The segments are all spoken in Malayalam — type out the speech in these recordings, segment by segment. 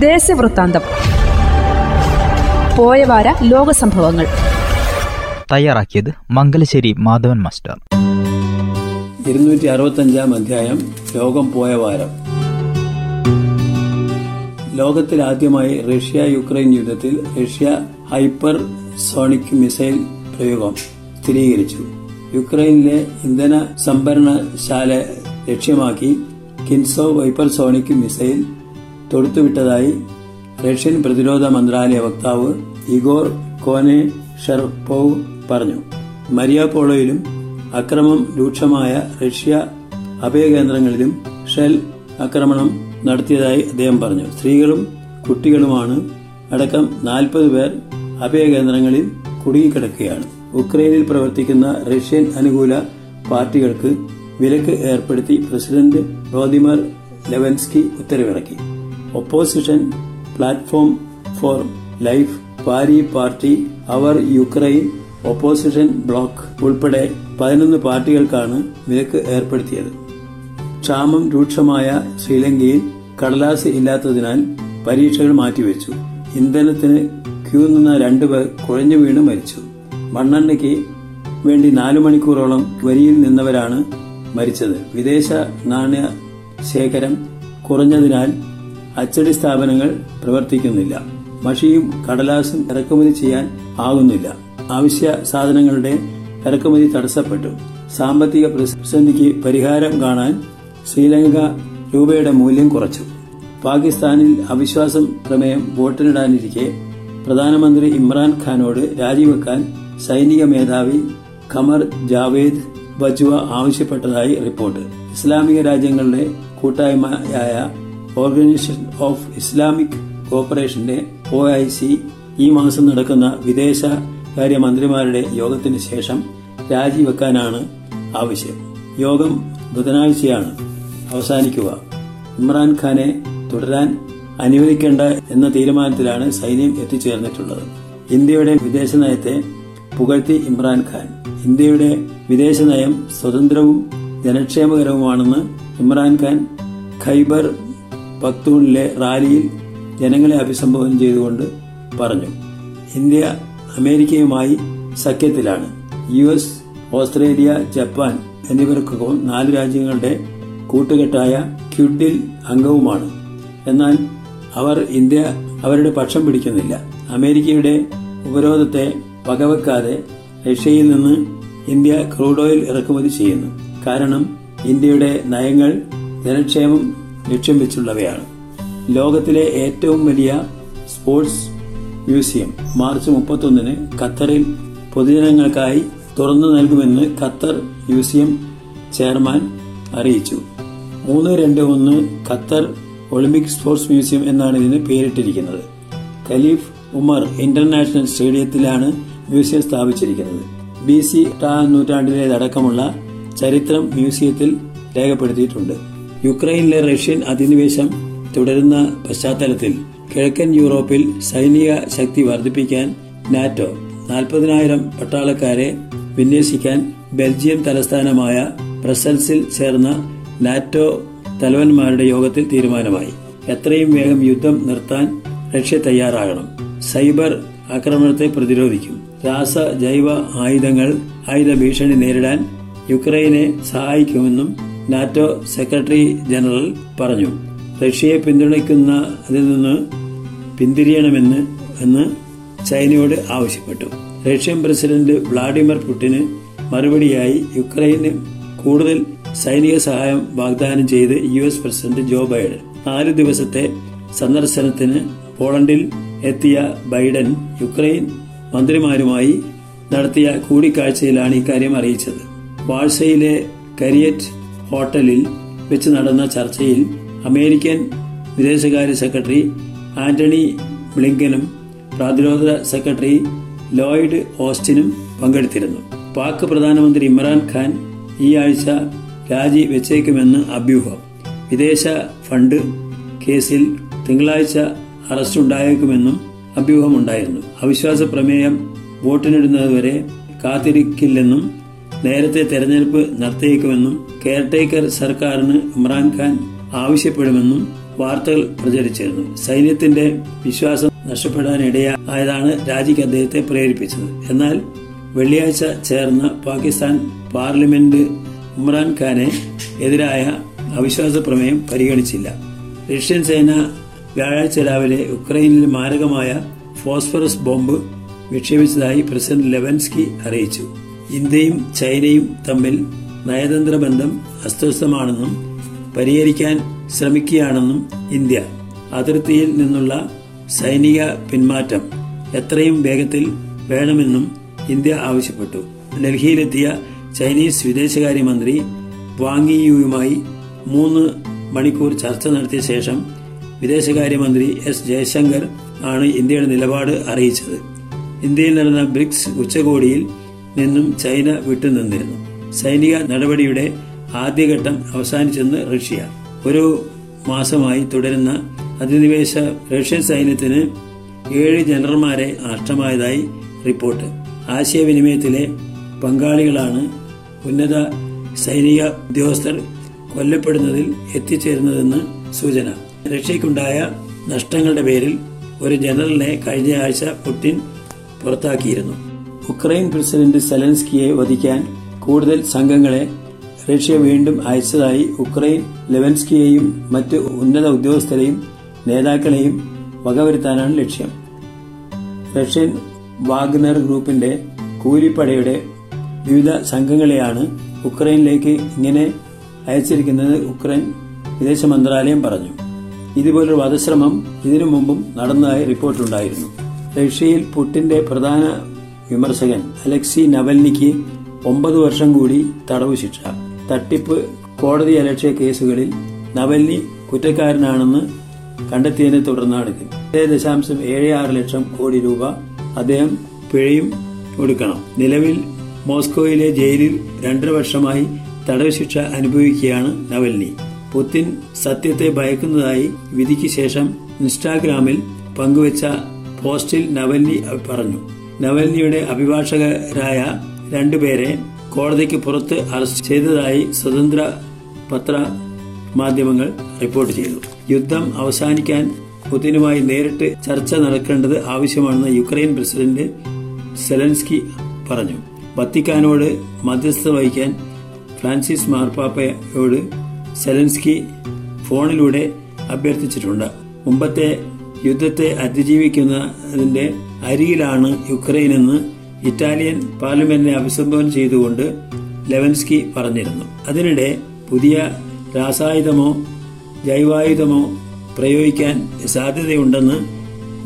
ദേശവൃത്താന്തം. പോയവാര ലോകസംഭവങ്ങൾ. തയ്യാറാക്കിയത് മംഗലശ്ശേരി മാധവൻ മാസ്റ്റർ. ഇരുന്നൂറ്റി അറുപത്തഞ്ചാം അധ്യായം ലോകം പോയ വാരം. ലോകത്തിൽ ആദ്യമായി റഷ്യ യുക്രൈൻ യുദ്ധത്തിൽ റഷ്യ ഹൈപ്പർ സോണിക് മിസൈൽ പ്രയോഗം സ്ഥിരീകരിച്ചു. യുക്രൈനിലെ ഇന്ധന സംഭരണശാല ലക്ഷ്യമാക്കി കിൻസോ ഹൈപ്പർസോണിക് മിസൈൽ തൊടുത്തുവിട്ടതായി റഷ്യൻ പ്രതിരോധ മന്ത്രാലയ വക്താവ് ഇഗോർ കോനെ ഷെർപോവ് പറഞ്ഞു. മരിയാപോളോയിലും അക്രമം രൂക്ഷമായ റഷ്യ അഭയകേന്ദ്രങ്ങളിലും ഷെൽ ആക്രമണം നടത്തിയതായി അദ്ദേഹം പറഞ്ഞു. സ്ത്രീകളും കുട്ടികളുമാണ് അടക്കം നാൽപ്പത് പേർ അഭയകേന്ദ്രങ്ങളിൽ കുടുങ്ങിക്കിടക്കുകയാണ്. ഉക്രൈനിൽ പ്രവർത്തിക്കുന്ന റഷ്യൻ അനുകൂല പാർട്ടികൾക്ക് വിലക്ക് ഏർപ്പെടുത്തി പ്രസിഡന്റ് വ്ളാദിമിർ ലെവൻസ്കി ഉത്തരവിറക്കി. ഒപ്പോസിഷൻ പ്ലാറ്റ്ഫോം ഫോർ ലൈഫ് പാരി പാർട്ടി അവർ യുക്രൈൻ ഒപ്പോസിഷൻ ബ്ലോക്ക് ഉൾപ്പെടെ പതിനൊന്ന് പാർട്ടികൾക്കാണ് വിലക്ക് ഏർപ്പെടുത്തിയത്. ക്ഷാമം രൂക്ഷമായ ശ്രീലങ്കയിൽ കടലാസ് ഇല്ലാത്തതിനാൽ പരീക്ഷകൾ മാറ്റിവെച്ചു. ഇന്ധനത്തിന് ക്യൂ നിന്ന രണ്ടുപേർ കുഴഞ്ഞു വീണ് മരിച്ചു. മണ്ണെണ്ണയ്ക്ക് വേണ്ടി നാലു മണിക്കൂറോളം വരിയിൽ നിന്നവരാണ് മരിച്ചത്. വിദേശ നാണ്യ ശേഖരം കുറഞ്ഞതിനാൽ അച്ചടി സ്ഥാപനങ്ങൾ പ്രവർത്തിക്കുന്നില്ല. മഷിയും കടലാസും ഇറക്കുമതി ചെയ്യാൻ ആകുന്നില്ല. അവശ്യ സാധനങ്ങളുടെ ഇറക്കുമതി തടസ്സപ്പെട്ടു. സാമ്പത്തിക പ്രതിസന്ധിക്ക് പരിഹാരം കാണാൻ ശ്രീലങ്ക രൂപയുടെ മൂല്യം കുറച്ചു. പാകിസ്ഥാനിൽ അവിശ്വാസം പ്രമേയം വോട്ടിനിടാനിരിക്കെ പ്രധാനമന്ത്രി ഇമ്രാൻഖാനോട് രാജിവെക്കാൻ സൈനിക മേധാവി ഖമർ ജാവേദ് ബജ്വ ആവശ്യപ്പെട്ടതായി റിപ്പോർട്ട്. ഇസ്ലാമിക രാജ്യങ്ങളുടെ കൂട്ടായ്മയായ ഓർഗനൈസേഷൻ ഓഫ് ഇസ്ലാമിക് കോപ്പറേഷന്റെ ഒ ഐ സി ഈ മാസം നടക്കുന്ന വിദേശകാര്യ മന്ത്രിമാരുടെ യോഗത്തിന് ശേഷം രാജിവെക്കാനാണ് ആവശ്യം. യോഗം ബുധനാഴ്ചയാണ് അവസാനിക്കുക. ഇമ്രാൻഖാനെ തുടരാൻ അനുവദിക്കേണ്ട എന്ന തീരുമാനത്തിലാണ് സൈന്യം എത്തിച്ചേർന്നിട്ടുള്ളത്. ഇന്ത്യയുടെ വിദേശ നയത്തെ പുകഴ്ത്തി ഇമ്രാൻഖാൻ ഇന്ത്യയുടെ വിദേശ നയം സ്വതന്ത്രവും ജനക്ഷേമകരവുമാണെന്ന് ഇമ്രാൻഖാൻ ഖൈബർ പക്തൂണിലെ റാലിയിൽ ജനങ്ങളെ അഭിസംബോധന ചെയ്തുകൊണ്ട് പറഞ്ഞു. ഇന്ത്യ അമേരിക്കയുമായി സഖ്യത്തിലാണ്. യു എസ് ഓസ്ട്രേലിയ ജപ്പാൻ എന്നിവർക്കൊപ്പം നാല് രാജ്യങ്ങളുടെ കൂട്ടുകെട്ടായ ക്യുഡിൽ അംഗവുമാണ്. എന്നാൽ അവർ ഇന്ത്യ അവരുടെ പക്ഷം പിടിക്കുന്നില്ല. അമേരിക്കയുടെ ഉപരോധത്തെ വകവെക്കാതെ റഷ്യയിൽ നിന്ന് ഇന്ത്യ ക്രൂഡ് ഓയിൽ ഇറക്കുമതി ചെയ്യുന്നു. കാരണം ഇന്ത്യയുടെ നയങ്ങൾ ജനക്ഷേമം ലക്ഷ്യം വെച്ചുള്ളവയാണ്. ലോകത്തിലെ ഏറ്റവും വലിയ സ്പോർട്സ് മ്യൂസിയം മാർച്ച് മുപ്പത്തൊന്നിന് ഖത്തറിൽ പൊതുജനങ്ങൾക്കായി തുറന്നു നൽകുമെന്ന് ഖത്തർ മ്യൂസിയം ചെയർമാൻ അറിയിച്ചു. മൂന്ന് രണ്ട് ഒന്ന് ഖത്തർ ഒളിമ്പിക് സ്പോർട്സ് മ്യൂസിയം എന്നാണ് ഇതിന് പേരിട്ടിരിക്കുന്നത്. ഖലീഫ് ഉമർ ഇന്റർനാഷണൽ സ്റ്റേഡിയത്തിലാണ് മ്യൂസിയം സ്ഥാപിച്ചിരിക്കുന്നത്. ബി സി നൂറ്റാണ്ടിലേതടക്കമുള്ള ചരിത്രം മ്യൂസിയത്തിൽ രേഖപ്പെടുത്തിയിട്ടുണ്ട്. യുക്രൈനിലെ റഷ്യൻ അധിനിവേശം തുടരുന്ന പശ്ചാത്തലത്തിൽ കിഴക്കൻ യൂറോപ്പിൽ സൈനിക ശക്തി വർദ്ധിപ്പിക്കാൻ നാറ്റോ നാൽപ്പതിനായിരം പട്ടാളക്കാരെ വിന്യസിക്കാൻ ബെൽജിയം തലസ്ഥാനമായ ബ്രസൽസിൽ ചേർന്ന നാറ്റോ തലവന്മാരുടെ യോഗത്തിൽ തീരുമാനമായി. എത്രയും വേഗം യുദ്ധം നിർത്താൻ റഷ്യ തയ്യാറാകണം. സൈബർ ആക്രമണത്തെ പ്രതിരോധിക്കും. രാസ ജൈവ ആയുധങ്ങൾ ആയുധ ഭീഷണി നേരിടാൻ യുക്രൈനെ സഹായിക്കുമെന്നും നാറ്റോ സെക്രട്ടറി ജനറൽ പറഞ്ഞു. റഷ്യയെ പിന്തുണയ്ക്കുന്ന അതിൽ നിന്ന് പിന്തിരിയണമെന്ന് എന്ന് ചൈനയോട് ആവശ്യപ്പെട്ടു. റഷ്യൻ പ്രസിഡന്റ് വ്ളാഡിമിർ പുടിന് മറുപടിയായി യുക്രൈന് കൂടുതൽ സൈനിക സഹായം വാഗ്ദാനം ചെയ്ത് U S president Joe Biden. നാല് ദിവസത്തെ സന്ദർശനത്തിന് പോളണ്ടിൽ എത്തിയ ബൈഡൻ യുക്രൈൻ മന്ത്രിമാരുമായി നടത്തിയ കൂടിക്കാഴ്ചയിലാണ് ഇക്കാര്യം അറിയിച്ചത്. വാഴ്സയിലെ കരിയറ്റ് ഹോട്ടലിൽ വെച്ച് നടന്ന ചർച്ചയിൽ അമേരിക്കൻ വിദേശകാര്യ സെക്രട്ടറി ആന്റണി ബ്ലിങ്കനും പ്രതിരോധ സെക്രട്ടറി ലോയിഡ് ഓസ്റ്റിനും പങ്കെടുത്തിരുന്നു. പാക് പ്രധാനമന്ത്രി ഇമ്രാൻഖാൻ ഈ ആഴ്ച രാജി വെച്ചേക്കുമെന്ന് അഭ്യൂഹം. വിദേശ ഫണ്ട് കേസിൽ തിങ്കളാഴ്ച അറസ്റ്റുണ്ടായേക്കുമെന്നും അഭ്യൂഹമുണ്ടായിരുന്നു. അവിശ്വാസ പ്രമേയം വോട്ടിനിടുന്നതുവരെ കാത്തിരിക്കില്ലെന്നും നേരത്തെ തെരഞ്ഞെടുപ്പ് നടത്തിയേക്കുമെന്നും കെയർടേക്കർ സർക്കാരിന് ഇമ്രാൻഖാൻ ആവശ്യപ്പെടുമെന്നും വാർത്തകൾ പ്രചരിച്ചിരുന്നു. സൈന്യത്തിന്റെ വിശ്വാസം നഷ്ടപ്പെടാനിടയായതാണ് രാജിക്ക് അദ്ദേഹത്തെ പ്രേരിപ്പിച്ചത്. എന്നാൽ വെള്ളിയാഴ്ച ചേർന്ന പാകിസ്ഥാൻ പാർലമെന്റ് ഇമ്രാൻഖാനെ എതിരായ അവിശ്വാസ പ്രമേയം പരിഗണിച്ചില്ല. റഷ്യൻ സേന വ്യാഴാഴ്ച രാവിലെ ഉക്രൈനിൽ മാരകമായ ഫോസ്ഫറസ് ബോംബ് വിക്ഷേപിച്ചതായി പ്രസിഡന്റ് ലെവൻസ്കി അറിയിച്ചു. ഇന്ത്യയും ചൈനയും തമ്മിൽ നയതന്ത്ര ബന്ധം അസ്വസ്ഥമാണെന്നും പരിഹരിക്കാൻ ശ്രമിക്കുകയാണെന്നും ഇന്ത്യ അതിർത്തിയിൽ നിന്നുള്ള സൈനിക പിന്മാറ്റം എത്രയും വേഗത്തിൽ വേണമെന്നും ഇന്ത്യ ആവശ്യപ്പെട്ടു. ഡൽഹിയിലെത്തിയ ചൈനീസ് വിദേശകാര്യമന്ത്രി വാങ്ങിയുമായി മൂന്ന് മണിക്കൂർ ചർച്ച നടത്തിയ ശേഷം വിദേശകാര്യമന്ത്രി എസ് ജയശങ്കർ ആണ് ഇന്ത്യയുടെ നിലപാട് അറിയിച്ചത്. ഇന്ത്യയിൽ നടന്ന ബ്രിക്സ് ഉച്ചകോടിയിൽ നിന്നും ചൈന വിട്ടുനിന്നിരുന്നു. സൈനിക നടപടിയുടെ ആദ്യഘട്ടം അവസാനിച്ചെന്ന് റഷ്യ. ഒരു മാസമായി തുടരുന്ന അധിനിവേശ റഷ്യൻ സൈന്യത്തിന് ഏഴ് ജനറൽമാരെ നഷ്ടമായതായി റിപ്പോർട്ട്. ആശയവിനിമയത്തിലെ പങ്കാളികളാണ് ഉന്നത സൈനിക ഉദ്യോഗസ്ഥർ കൊല്ലപ്പെടുന്നതിൽ എത്തിച്ചേരുന്നതെന്ന് സൂചന. റഷ്യക്കുണ്ടായ നഷ്ടങ്ങളുടെ പേരിൽ ഒരു ജനറലിനെ കഴിഞ്ഞ ആഴ്ച പുടിൻ പുറത്താക്കിയിരുന്നു. ഉക്രൈൻ പ്രസിഡന്റ് സെലൻസ്കിയെ വധിക്കാൻ കൂടുതൽ സംഘങ്ങളെ റഷ്യ വീണ്ടും അയച്ചതായി ഉക്രൈൻ ലെവൻസ്കിയെയും മറ്റ് ഉന്നത ഉദ്യോഗസ്ഥരെയും നേതാക്കളെയും വകവരുത്താനാണ് ലക്ഷ്യം. റഷ്യൻ വാഗ്നർ ഗ്രൂപ്പിന്റെ കൂലിപ്പടയുടെ വിവിധ സംഘങ്ങളെയാണ് ഉക്രൈനിലേക്ക് ഇങ്ങനെ അയച്ചിരിക്കുന്നത് ഉക്രൈൻ വിദേശ മന്ത്രാലയം പറഞ്ഞു. ഇതുപോലൊരു വധശ്രമം ഇതിനു മുമ്പും നടന്നതായി റിപ്പോർട്ടുണ്ടായിരുന്നു. റഷ്യയിൽ പുട്ടിന്റെ പ്രധാന വിമർശകൻ അലക്സി നവൽനിക്ക് ഒമ്പത് വർഷം കൂടി തടവ് ശിക്ഷ. തട്ടിപ്പ് കോടതി അലക്ഷ്യ കേസുകളിൽ നവൽനി കുറ്റക്കാരനാണെന്ന് കണ്ടെത്തിയതിനെ തുടർന്നാണിത് ഏഴ് ദശാംശം ഏഴ് ആറ് ലക്ഷം കോടി രൂപ അദ്ദേഹം പിഴയും കൊടുക്കണം നിലവിൽ മോസ്കോയിലെ ജയിലിൽ രണ്ടര വർഷമായി തടവ് ശിക്ഷ അനുഭവിക്കുകയാണ് നവൽനി. പുത്തിൻ സത്യത്തെ ഭയക്കുന്നതായി വിധിക്ക് ശേഷം ഇൻസ്റ്റാഗ്രാമിൽ പങ്കുവച്ച പോസ്റ്റിൽ നവൽനി പറഞ്ഞു. നവൽനിയുടെ അഭിഭാഷകരായ രണ്ടുപേരെ കോടതിക്ക് പുറത്ത് അറസ്റ്റ് ചെയ്തതായി സ്വതന്ത്ര പത്ര മാധ്യമങ്ങൾ റിപ്പോർട്ട് ചെയ്തു. യുദ്ധം അവസാനിക്കാൻ പുതിനുമായി നേരിട്ട് ചർച്ച നടക്കേണ്ടത് ആവശ്യമാണെന്ന് യുക്രൈൻ പ്രസിഡന്റ് സെലൻസ്കി പറഞ്ഞു. വത്തിക്കാനോട് മധ്യസ്ഥത വഹിക്കാൻ ഫ്രാൻസിസ് മാർപ്പാപ്പയോട് സെലൻസ്കി ഫോണിലൂടെ അഭ്യർത്ഥിച്ചിട്ടുണ്ട്. മുമ്പത്തെ യുദ്ധത്തെ അതിജീവിക്കുന്നതിന്റെ അരികിലാണ് യുക്രൈനെന്ന് ഇറ്റാലിയൻ പാർലമെന്റിനെ അഭിസംബോധന ചെയ്തുകൊണ്ട് ലെവൻസ്കി പറഞ്ഞിരുന്നു. അതിനിടെ പുതിയ രാസായുധമോ ജൈവായുധമോ പ്രയോഗിക്കാൻ സാധ്യതയുണ്ടെന്ന്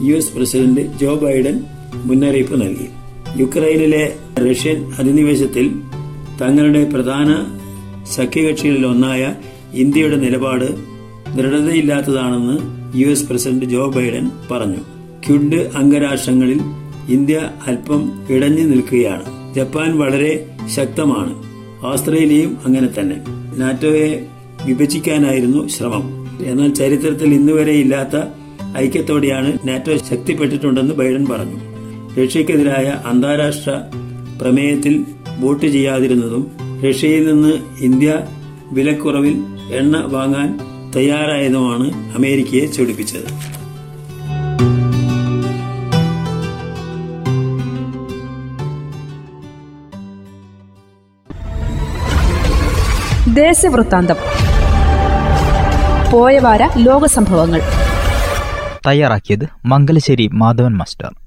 U S president Joe Biden മുന്നറിയിപ്പ് നൽകി. യുക്രൈനിലെ റഷ്യൻ അധിനിവേശത്തിൽ തങ്ങളുടെ പ്രധാന സഖ്യകക്ഷികളിൽ ഒന്നായ ഇന്ത്യയുടെ നിലപാട് ദൃഢതയില്ലാത്തതാണെന്ന് U S president Joe Biden പറഞ്ഞു. ക്യുഡ് അംഗരാഷ്ട്രങ്ങളിൽ ഇന്ത്യ അല്പം ഇടഞ്ഞു നിൽക്കുകയാണ്. ജപ്പാൻ വളരെ ശക്തമാണ്. ഓസ്ട്രേലിയയും അങ്ങനെ തന്നെ. നാറ്റോയെ വിഭജിക്കാനായിരുന്നു ശ്രമം. എന്നാൽ ചരിത്രത്തിൽ ഇന്നുവരെ ഇല്ലാത്ത ഐക്യത്തോടെയാണ് നാറ്റോ ശക്തിപ്പെട്ടിട്ടുണ്ടെന്ന് ബൈഡൻ പറഞ്ഞു. റഷ്യക്കെതിരായ അന്താരാഷ്ട്ര പ്രമേയത്തിൽ വോട്ട് ചെയ്യാതിരുന്നതും റഷ്യയിൽ നിന്ന് ഇന്ത്യ വിലക്കുറവിൽ എണ്ണ വാങ്ങാൻ തയ്യാറായതുമാണ് അമേരിക്കയെ ചൊടിപ്പിച്ചത്. ദേശവൃത്താന്തം. പോയവാര ലോകസംഭവങ്ങൾ. തയ്യാറാക്കിയത് മംഗലശ്ശേരി മാധവൻ മാസ്റ്റർ.